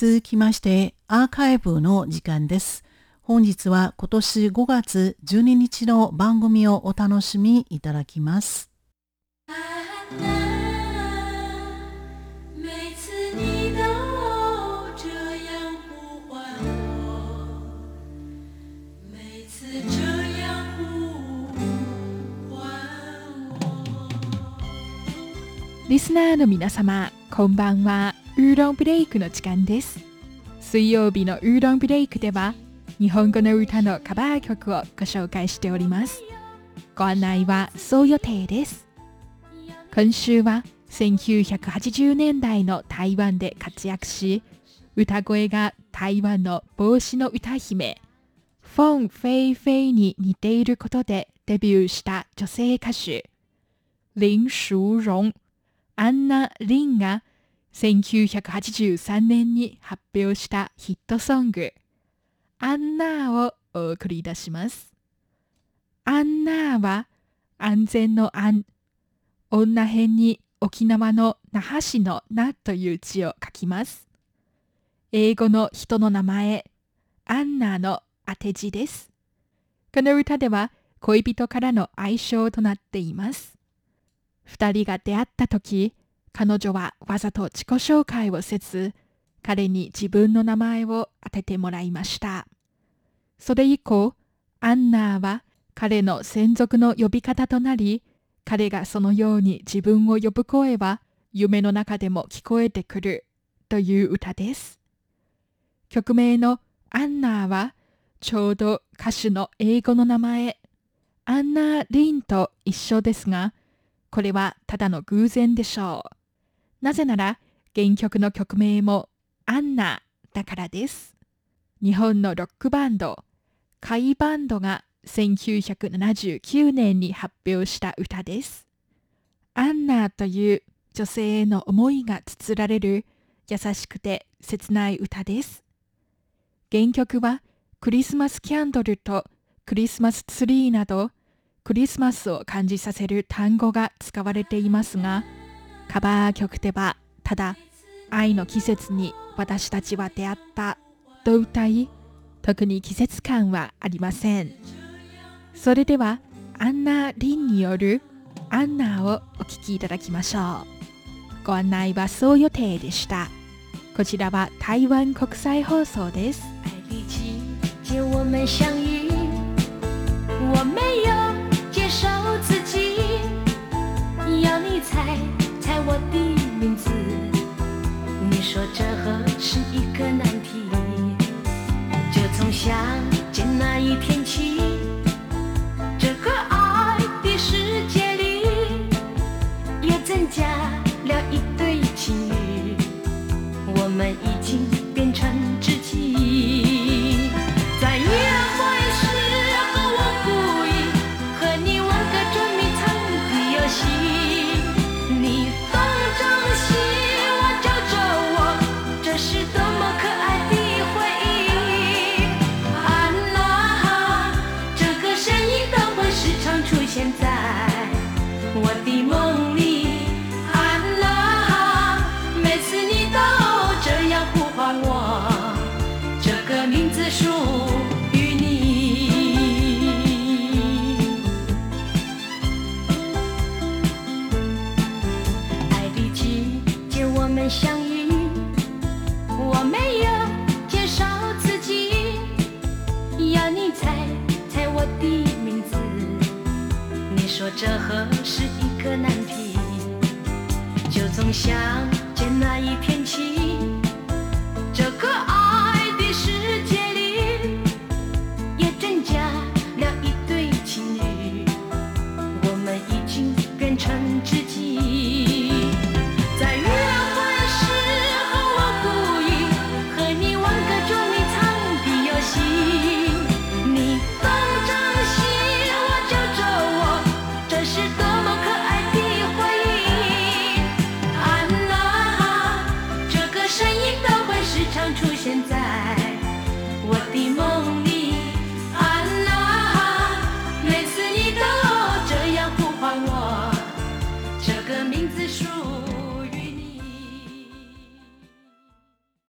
続きましてアーカイブの時間です。本日は今年5月12日の番組をお楽しみいただきます。リスナーの皆様、こんばんは。ウーロンブレイクの時間です。水曜日のウーロンブレイクでは、日本語の歌のカバー曲をご紹介しております。ご案内はそう予定です。今週は1980年代の台湾で活躍し、歌声が台湾の帽子の歌姫、フォン・フェイ・フェイに似ていることでデビューした女性歌手、林淑荣アンナ・リンが1983年に発表したヒットソング「アンナー」をお送り出します。アンナーは安全の安女編に沖縄の那覇市の那という字を書きます。英語の人の名前アンナーの当て字です。この歌では恋人からの愛称となっています。二人が出会った時、彼女はわざと自己紹介をせず、彼に自分の名前を当ててもらいました。それ以降、アンナーは彼の専属の呼び方となり、彼がそのように自分を呼ぶ声は夢の中でも聞こえてくるという歌です。曲名のアンナーはちょうど歌手の英語の名前アンナー・リンと一緒ですが、これはただの偶然でしょう。なぜなら原曲の曲名もアンナだからです。日本のロックバンド、カイバンドが1979年に発表した歌です。アンナという女性への思いが綴られる優しくて切ない歌です。原曲はクリスマスキャンドルとクリスマスツリーなどクリスマスを感じさせる単語が使われていますが、カバー曲ではただ愛の季節に私たちは出会ったと歌い、特に季節感はありません。それでは、アンナ・リンによるアンナをお聴きいただきましょう。ご案内はそう予定でした。こちらは台湾国際放送です。我没有接受自己，要你猜猜我的名字。你说这何是一个难题？就从想相遇，我没有介绍自己，要你猜猜我的名字。你说这何是一个难题？就从相见那一天起，这个爱的世界里也增加了一对情侣。我们已经变成知。